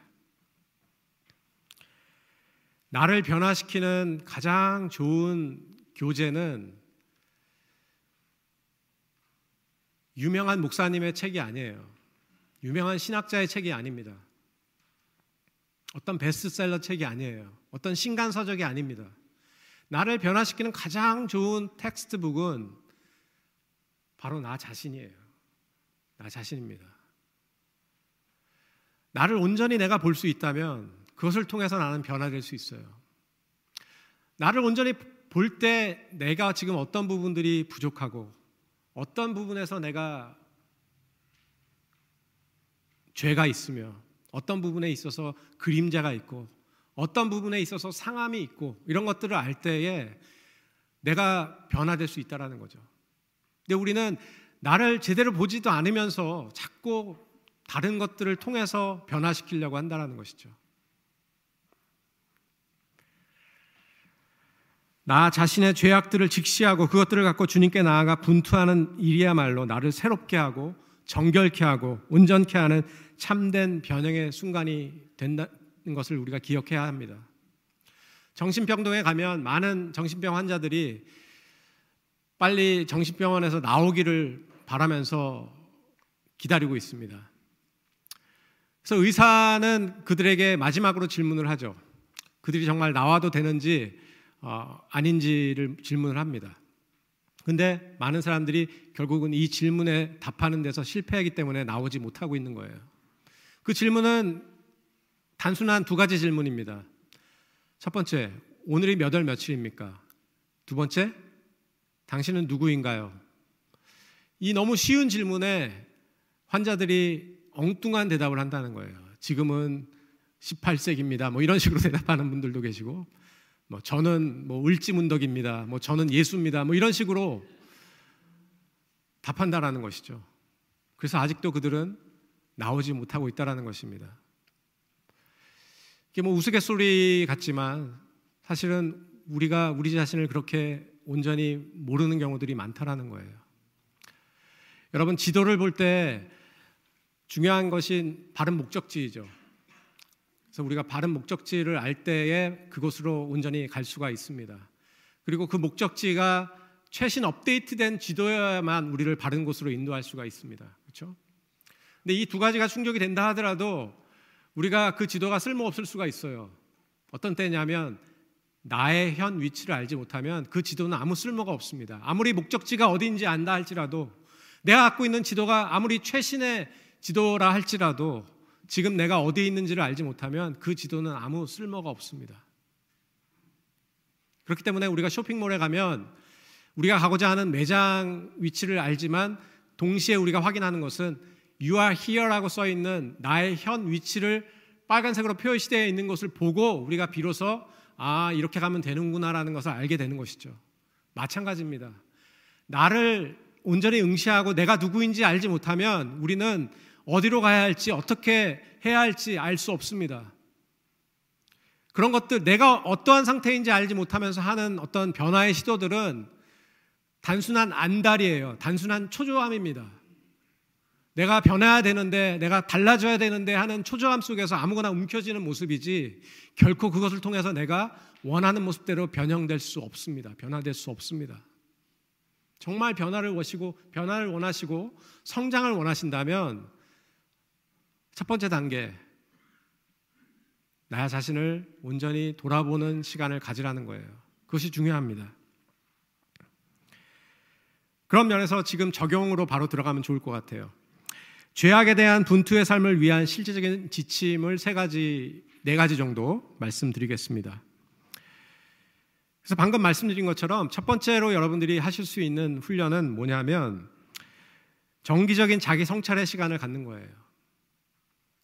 나를 변화시키는 가장 좋은 교재는 유명한 목사님의 책이 아니에요. 유명한 신학자의 책이 아닙니다. 어떤 베스트셀러 책이 아니에요. 어떤 신간 서적이 아닙니다. 나를 변화시키는 가장 좋은 텍스트북은 바로 나 자신이에요. 나 자신입니다. 나를 온전히 내가 볼 수 있다면 그것을 통해서 나는 변화될 수 있어요. 나를 온전히 볼 때 내가 지금 어떤 부분들이 부족하고 어떤 부분에서 내가 죄가 있으며 어떤 부분에 있어서 그림자가 있고 어떤 부분에 있어서 상함이 있고 이런 것들을 알 때에 내가 변화될 수 있다라는 거죠. 근데 우리는 나를 제대로 보지도 않으면서 자꾸 다른 것들을 통해서 변화시키려고 한다는 것이죠. 나 자신의 죄악들을 직시하고 그것들을 갖고 주님께 나아가 분투하는 일이야말로 나를 새롭게 하고 정결케 하고 온전케 하는 참된 변형의 순간이 된다는 것을 우리가 기억해야 합니다. 정신병동에 가면 많은 정신병 환자들이 빨리 정신병원에서 나오기를 바라면서 기다리고 있습니다. 그래서 의사는 그들에게 마지막으로 질문을 하죠. 그들이 정말 나와도 되는지 어, 아닌지를 질문을 합니다. 근데 많은 사람들이 결국은 이 질문에 답하는 데서 실패하기 때문에 나오지 못하고 있는 거예요. 그 질문은 단순한 두 가지 질문입니다. 첫 번째, 오늘이 몇 월 며칠입니까? 두 번째, 당신은 누구인가요? 이 너무 쉬운 질문에 환자들이 엉뚱한 대답을 한다는 거예요. 지금은 18세기입니다. 뭐 이런 식으로 대답하는 분들도 계시고, 뭐 저는 뭐 을지문덕입니다. 뭐 저는 예수입니다. 뭐 이런 식으로 답한다라는 것이죠. 그래서 아직도 그들은 나오지 못하고 있다라는 것입니다. 이게 뭐 우스갯소리 같지만 사실은 우리가 우리 자신을 그렇게 온전히 모르는 경우들이 많다라는 거예요. 여러분 지도를 볼 때 중요한 것인 바른 목적지이죠. 그래서 우리가 바른 목적지를 알 때에 그곳으로 온전히 갈 수가 있습니다. 그리고 그 목적지가 최신 업데이트된 지도여야만 우리를 바른 곳으로 인도할 수가 있습니다. 그렇죠? 근데 이 두 가지가 충족이 된다 하더라도 우리가 그 지도가 쓸모없을 수가 있어요. 어떤 때냐면 나의 현 위치를 알지 못하면 그 지도는 아무 쓸모가 없습니다. 아무리 목적지가 어디인지 안다 할지라도 내가 갖고 있는 지도가 아무리 최신의 지도라 할지라도 지금 내가 어디에 있는지를 알지 못하면 그 지도는 아무 쓸모가 없습니다. 그렇기 때문에 우리가 쇼핑몰에 가면 우리가 가고자 하는 매장 위치를 알지만 동시에 우리가 확인하는 것은 You are here라고 써 있는 나의 현 위치를 빨간색으로 표시되어 있는 것을 보고 우리가 비로소 아 이렇게 가면 되는구나라는 것을 알게 되는 것이죠. 마찬가지입니다. 나를 온전히 응시하고 내가 누구인지 알지 못하면 우리는 어디로 가야 할지 어떻게 해야 할지 알 수 없습니다. 그런 것들 내가 어떠한 상태인지 알지 못하면서 하는 어떤 변화의 시도들은 단순한 안달이에요. 단순한 초조함입니다. 내가 변해야 되는데, 내가 달라져야 되는데 하는 초조함 속에서 아무거나 움켜쥐는 모습이지 결코 그것을 통해서 내가 원하는 모습대로 변형될 수 없습니다. 변화될 수 없습니다. 정말 변화를 원하시고, 변화를 원하시고, 성장을 원하신다면 첫 번째 단계, 나 자신을 온전히 돌아보는 시간을 가지라는 거예요. 그것이 중요합니다. 그런 면에서 지금 적용으로 바로 들어가면 좋을 것 같아요. 죄악에 대한 분투의 삶을 위한 실제적인 지침을 세 가지, 네 가지 정도 말씀드리겠습니다. 그래서 방금 말씀드린 것처럼 첫 번째로 여러분들이 하실 수 있는 훈련은 뭐냐면 정기적인 자기 성찰의 시간을 갖는 거예요.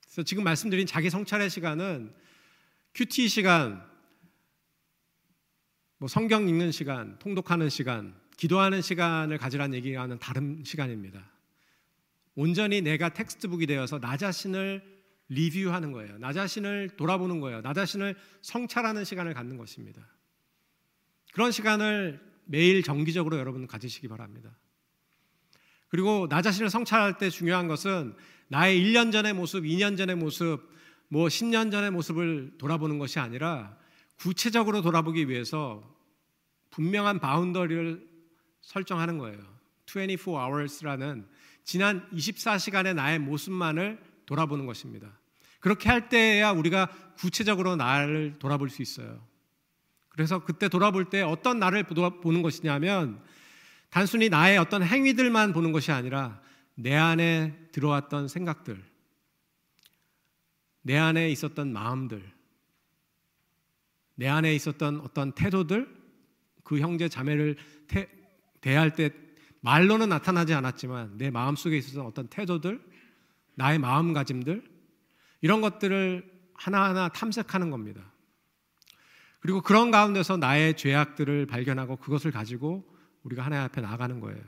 그래서 지금 말씀드린 자기 성찰의 시간은 QT 시간, 뭐 성경 읽는 시간, 통독하는 시간, 기도하는 시간을 가지라는 얘기와는 다른 시간입니다. 온전히 내가 textbook이 되어서 나 자신을 리뷰하는 거예요. 나 자신을 돌아보는 거예요. 나 자신을 성찰하는 시간을 갖는 것입니다. 그런 시간을 매일 정기적으로 여러분 가지시기 바랍니다. 그리고 나 자신을 성찰할 때 중요한 것은 나의 1년 전의 모습, 2년 전의 모습, 뭐 10년 전의 모습을 돌아보는 것이 아니라 구체적으로 돌아보기 위해서 분명한 바운더리를 설정하는 거예요. 24 hours라는 지난 24시간의 나의 모습만을 돌아보는 것입니다. 그렇게 할 때야 우리가 구체적으로 나를 돌아볼 수 있어요. 그래서 그때 돌아볼 때 어떤 나를 보는 것이냐면 단순히 나의 어떤 행위들만 보는 것이 아니라 내 안에 들어왔던 생각들, 내 안에 있었던 마음들, 내 안에 있었던 어떤 태도들, 그 형제 자매를 태, 대할 때 말로는 나타나지 않았지만 내 마음 속에 있었던 어떤 태도들, 나의 마음가짐들 이런 것들을 하나하나 탐색하는 겁니다. 그리고 그런 가운데서 나의 죄악들을 발견하고 그것을 가지고 우리가 하나님 앞에 나가는 거예요.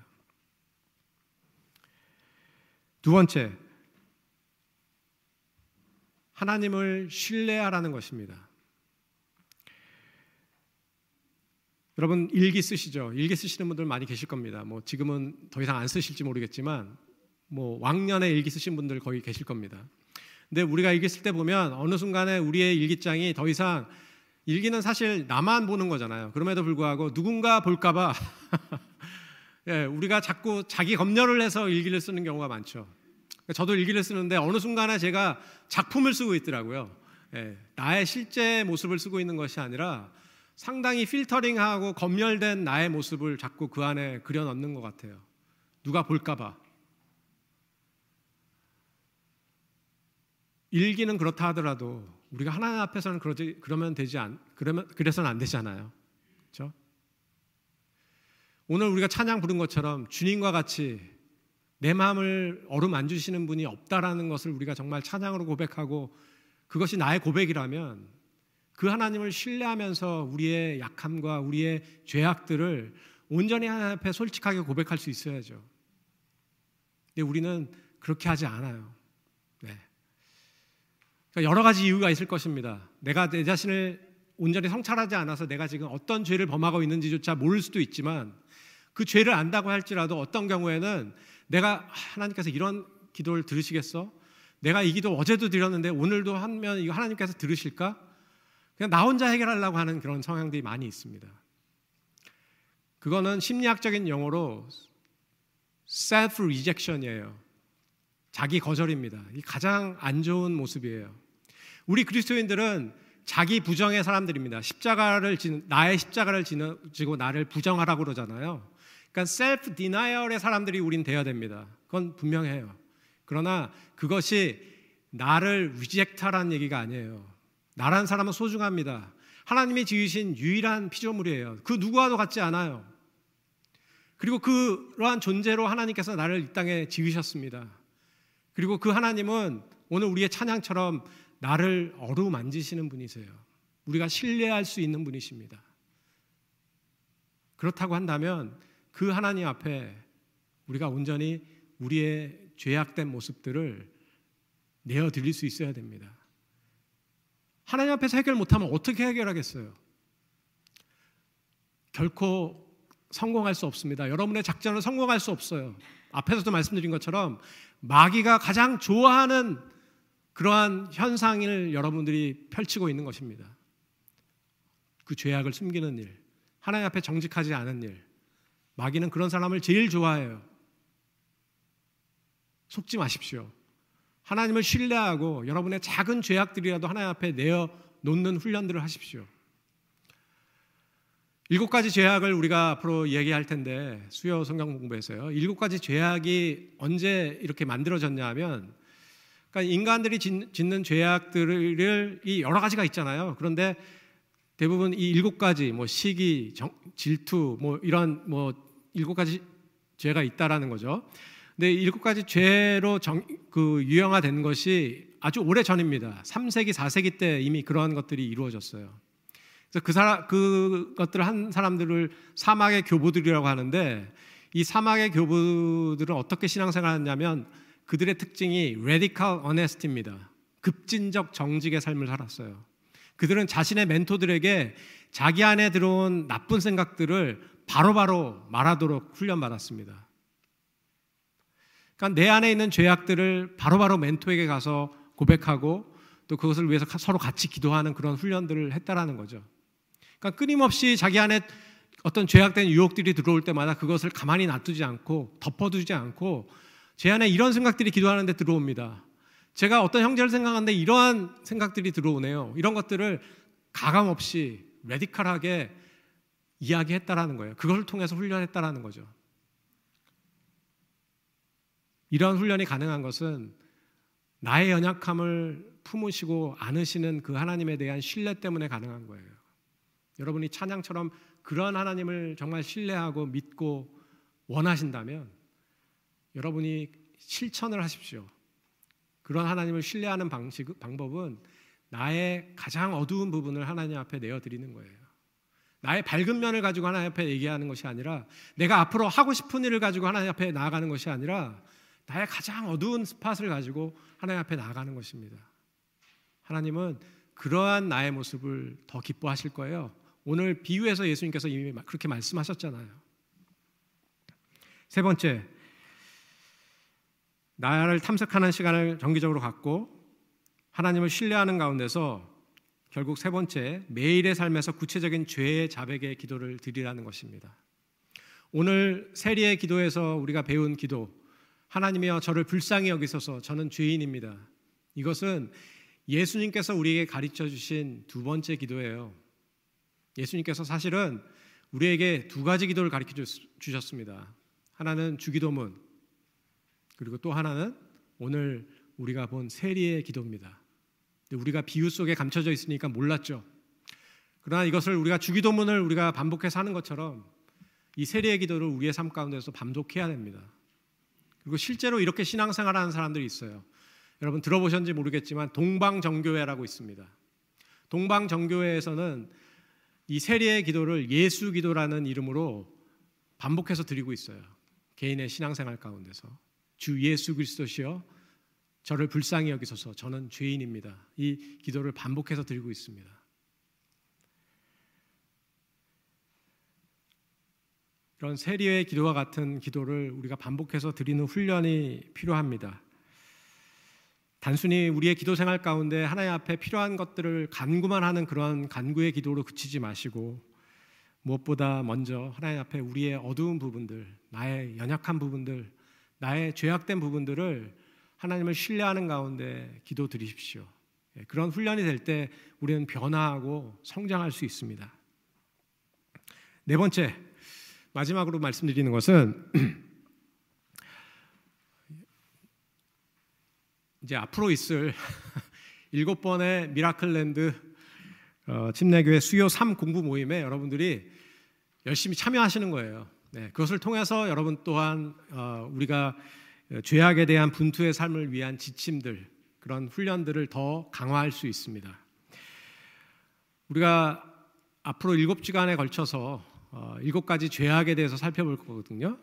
두 번째, 하나님을 신뢰하라는 것입니다. 여러분 일기 쓰시죠? 일기 쓰시는 분들 많이 계실 겁니다. 뭐 지금은 더 이상 안 쓰실지 모르겠지만 뭐 왕년에 일기 쓰신 분들 거의 계실 겁니다. 근데 우리가 일기 쓸 때 보면 어느 순간에 우리의 일기장이 더 이상 일기는 사실 나만 보는 거잖아요. 그럼에도 불구하고 누군가 볼까봐 예, 우리가 자꾸 자기 검열을 해서 일기를 쓰는 경우가 많죠. 저도 일기를 쓰는데 어느 순간에 제가 작품을 쓰고 있더라고요. 예, 나의 실제 모습을 쓰고 있는 것이 아니라 상당히 필터링하고 검열된 나의 모습을 자꾸 그 안에 그려 넣는 것 같아요. 누가 볼까봐. 일기는 그렇다 하더라도 우리가 하나님 앞에서는 그러지 그러면 되지 않 그러면 그래서는 안 되잖아요. 그렇죠? 오늘 우리가 찬양 부른 것처럼 주님과 같이 내 마음을 어루만주시는 분이 없다라는 것을 우리가 정말 찬양으로 고백하고 그것이 나의 고백이라면 그 하나님을 신뢰하면서 우리의 약함과 우리의 죄악들을 온전히 하나님 앞에 솔직하게 고백할 수 있어야죠. 근데 우리는 그렇게 하지 않아요. 네. 그러니까 여러 가지 이유가 있을 것입니다. 내가 내 자신을 온전히 성찰하지 않아서 내가 지금 어떤 죄를 범하고 있는지조차 모를 수도 있지만 그 죄를 안다고 할지라도 어떤 경우에는 내가 하나님께서 이런 기도를 들으시겠어? 내가 이 기도 어제도 드렸는데 오늘도 하면 이거 하나님께서 들으실까? 그냥 나 혼자 해결하려고 하는 그런 성향들이 많이 있습니다. 그거는 심리학적인 용어로 self rejection이에요. 자기 거절입니다. 이 가장 안 좋은 모습이에요. 우리 그리스도인들은 자기 부정의 사람들입니다. 십자가를 지 나의 십자가를 지고 나를 부정하라고 그러잖아요. 그러니까 self-denial의 사람들이 우린 돼야 됩니다. 그건 분명해요. 그러나 그것이 나를 reject하라는 얘기가 아니에요. 나라는 사람은 소중합니다. 하나님이 지으신 유일한 피조물이에요. 그 누구와도 같지 않아요. 그리고 그러한 존재로 하나님께서 나를 이 땅에 지으셨습니다. 그리고 그 하나님은 오늘 우리의 찬양처럼 나를 어루만지시는 분이세요. 우리가 신뢰할 수 있는 분이십니다. 그렇다고 한다면 그 하나님 앞에 우리가 온전히 우리의 죄악된 모습들을 내어 드릴 수 있어야 됩니다. 하나님 앞에서 해결 못하면 어떻게 해결하겠어요? 결코 성공할 수 없습니다. 여러분의 작전은 성공할 수 없어요. 앞에서도 말씀드린 것처럼 마귀가 가장 좋아하는 그러한 현상을 여러분들이 펼치고 있는 것입니다. 그 죄악을 숨기는 일, 하나님 앞에 정직하지 않은 일. 마귀는 그런 사람을 제일 좋아해요. 속지 마십시오. 하나님을 신뢰하고 여러분의 작은 죄악들이라도 하나님 앞에 내어 놓는 훈련들을 하십시오. 일곱 가지 죄악을 우리가 앞으로 얘기할 텐데 수요 성경 공부에서요. 일곱 가지 죄악이 언제 이렇게 만들어졌냐 하면 그러니까 인간들이 짓는 죄악들을 이 여러 가지가 있잖아요. 그런데 대부분 이 일곱 가지 뭐 시기, 정, 질투 뭐 이런 뭐 일곱 가지 죄가 있다라는 거죠. 근데 일곱 가지 죄로 정, 그 유형화된 것이 아주 오래 전입니다. 3세기, 4세기 때 이미 그러한 것들이 이루어졌어요. 그래서 그 사람 그것들을 한 사람들을 사막의 교부들이라고 하는데 이 사막의 교부들은 어떻게 신앙생활하냐면 그들의 특징이 radical honesty입니다. 급진적 정직의 삶을 살았어요. 그들은 자신의 멘토들에게 자기 안에 들어온 나쁜 생각들을 바로바로 바로 말하도록 훈련받았습니다. 그러니까 내 안에 있는 죄악들을 바로바로 바로 멘토에게 가서 고백하고 또 그것을 위해서 서로 같이 기도하는 그런 훈련들을 했다라는 거죠. 그러니까 끊임없이 자기 안에 어떤 죄악된 유혹들이 들어올 때마다 그것을 가만히 놔두지 않고 덮어두지 않고 제 안에 이런 생각들이 기도하는데 들어옵니다. 제가 어떤 형제를 생각하는데 이러한 생각들이 들어오네요. 이런 것들을 가감 없이 레디컬하게 이야기했다라는 거예요. 그걸 통해서 훈련했다라는 거죠. 이러한 훈련이 가능한 것은 나의 연약함을 품으시고 안으시는 그 하나님에 대한 신뢰 때문에 가능한 거예요. 여러분이 찬양처럼 그런 하나님을 정말 신뢰하고 믿고 원하신다면 여러분이 실천을 하십시오. 그런 하나님을 신뢰하는 방식, 방법은 나의 가장 어두운 부분을 하나님 앞에 내어 드리는 거예요. 나의 밝은 면을 가지고 하나님 앞에 얘기하는 것이 아니라 내가 앞으로 하고 싶은 일을 가지고 하나님 앞에 나아가는 것이 아니라 나의 가장 어두운 스팟을 가지고 하나님 앞에 나아가는 것입니다. 하나님은 그러한 나의 모습을 더 기뻐하실 거예요. 오늘 비유에서 예수님께서 이미 그렇게 말씀하셨잖아요. 세 번째, 나를 탐색하는 시간을 정기적으로 갖고 하나님을 신뢰하는 가운데서 결국 세 번째, 매일의 삶에서 구체적인 죄의 자백의 기도를 드리라는 것입니다. 오늘 세리의 기도에서 우리가 배운 기도, 하나님이여 저를 불쌍히 여기소서 저는 죄인입니다. 이것은 예수님께서 우리에게 가르쳐 주신 두 번째 기도예요. 예수님께서 사실은 우리에게 두 가지 기도를 가르쳐 주셨습니다. 하나는 주기도문, 그리고 또 하나는 오늘 우리가 본 세리의 기도입니다. 우리가 비유 속에 감춰져 있으니까 몰랐죠. 그러나 이것을 우리가 주기도문을 우리가 반복해서 하는 것처럼 이 세리의 기도를 우리의 삶 가운데서 반복해야 됩니다. 그리고 실제로 이렇게 신앙생활 하는 사람들이 있어요. 여러분 들어보셨는지 모르겠지만 동방정교회라고 있습니다. 동방정교회에서는 이 세리의 기도를 예수 기도라는 이름으로 반복해서 드리고 있어요. 개인의 신앙생활 가운데서 주 예수 그리스도시여 저를 불쌍히 여기소서 저는 죄인입니다. 이 기도를 반복해서 드리고 있습니다. 이런 세리의 기도와 같은 기도를 우리가 반복해서 드리는 훈련이 필요합니다. 단순히 우리의 기도 생활 가운데 하나님 앞에 필요한 것들을 간구만 하는 그런 간구의 기도로 그치지 마시고 무엇보다 먼저 하나님 앞에 우리의 어두운 부분들, 나의 연약한 부분들, 나의 죄악된 부분들을 하나님을 신뢰하는 가운데 기도 드리십시오. 예, 그런 훈련이 될 때 우리는 변화하고 성장할 수 있습니다. 네 번째, 마지막으로 말씀드리는 것은 이제 앞으로 있을 일곱 번의 미라클랜드 어, 침례교회 수요 3 공부 모임에 여러분들이 열심히 참여하시는 거예요. 네, 그것을 통해서 여러분 또한 어, 우리가 죄악에 대한 분투의 삶을 위한 지침들 그런 훈련들을 더 강화할 수 있습니다. 우리가 앞으로 일곱 주간에 걸쳐서 어, 일곱 가지 죄악에 대해서 살펴볼 거거든요.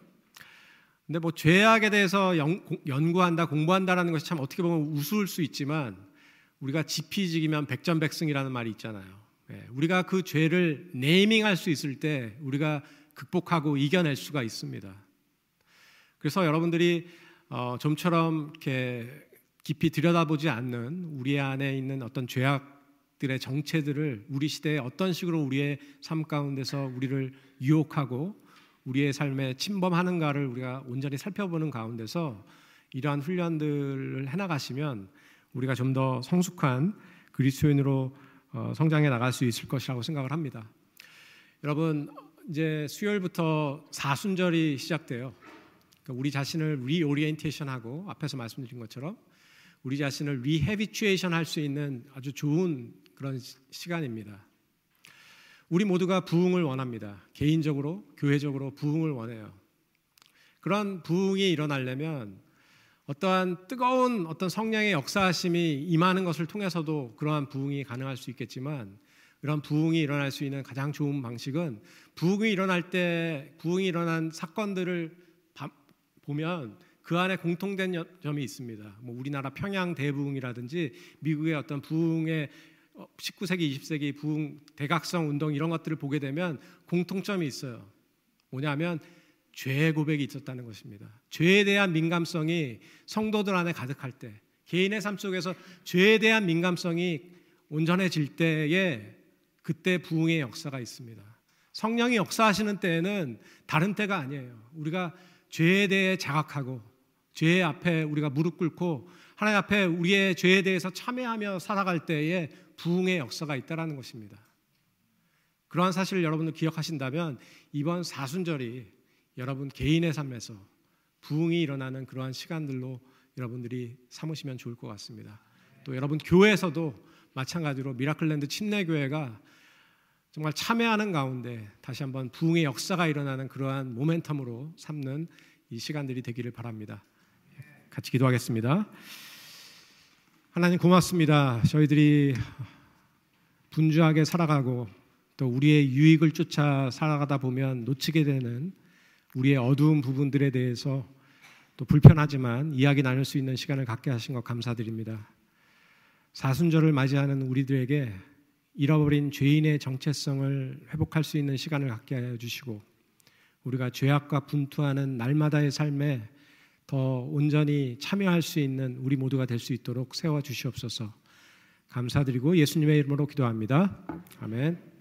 근데 뭐 죄악에 대해서 연, 구한다 공부한다라는 것이 참 어떻게 보면 우스울 수 있지만 우리가 지피지기면 백전백승이라는 말이 있잖아요. 예, 우리가 그 죄를 네이밍할 수 있을 때 우리가 극복하고 이겨낼 수가 있습니다. 그래서 여러분들이 어, 좀처럼 이렇게 깊이 들여다보지 않는 우리 안에 있는 어떤 죄악들의 정체들을 우리 시대에 어떤 식으로 우리의 삶 가운데서 우리를 유혹하고 우리의 삶에 침범하는가를 우리가 온전히 살펴보는 가운데서 이러한 훈련들을 해나가시면 우리가 좀 더 성숙한 그리스도인으로 어, 성장해 나갈 수 있을 것이라고 생각을 합니다. 여러분 이제 수요일부터 사순절이 시작돼요. 그러니까 우리 자신을 reorientation하고 앞에서 말씀드린 것처럼 우리 자신을 rehabituation 할 수 있는 아주 좋은 그런 시간입니다. 우리 모두가 부흥을 원합니다. 개인적으로, 교회적으로 부흥을 원해요. 그런 부흥이 일어나려면 어떠한 뜨거운 어떤 성령의 역사하심이 임하는 것을 통해서도 그러한 부흥이 가능할 수 있겠지만 그런 부흥이 일어날 수 있는 가장 좋은 방식은 부흥이 일어날 때 부흥이 일어난 사건들을 보면 그 안에 공통된 점이 있습니다. 뭐 우리나라 평양 대부흥이라든지 미국의 어떤 부흥의 19세기, 어, 20세기 부흥 대각성 운동 이런 것들을 보게 되면 공통점이 있어요. 뭐냐면 죄의 고백이 있었다는 것입니다. 죄에 대한 민감성이 성도들 안에 가득할 때, 개인의 삶 속에서 죄에 대한 민감성이 온전해질 때에 그때 부흥의 역사가 있습니다. 성령이 역사하시는 때에는 다른 때가 아니에요. 우리가 죄에 대해 자각하고 죄 앞에 우리가 무릎 꿇고 하나님 앞에 우리의 죄에 대해서 참회하며 살아갈 때에 부흥의 역사가 있다라는 것입니다. 그러한 사실을 여러분들 기억하신다면 이번 사순절이 여러분 개인의 삶에서 부흥이 일어나는 그러한 시간들로 여러분들이 삼으시면 좋을 것 같습니다. 또 여러분 교회에서도 마찬가지로 미라클랜드 침례교회가 정말 참여하는 가운데 다시 한번 부흥의 역사가 일어나는 그러한 모멘텀으로 삼는 이 시간들이 되기를 바랍니다. 같이 기도하겠습니다. 하나님 고맙습니다. 저희들이 분주하게 살아가고 또 우리의 유익을 쫓아 살아가다 보면 놓치게 되는 우리의 어두운 부분들에 대해서 또 불편하지만 이야기 나눌 수 있는 시간을 갖게 하신 것 감사드립니다. 사순절을 맞이하는 우리들에게 잃어버린 죄인의 정체성을 회복할 수 있는 시간을 갖게 하여 주시고 우리가 죄악과 분투하는 날마다의 삶에 더 온전히 참여할 수 있는 우리 모두가 될 수 있도록 세워 주시옵소서. 감사드리고 예수님의 이름으로 기도합니다. 아멘.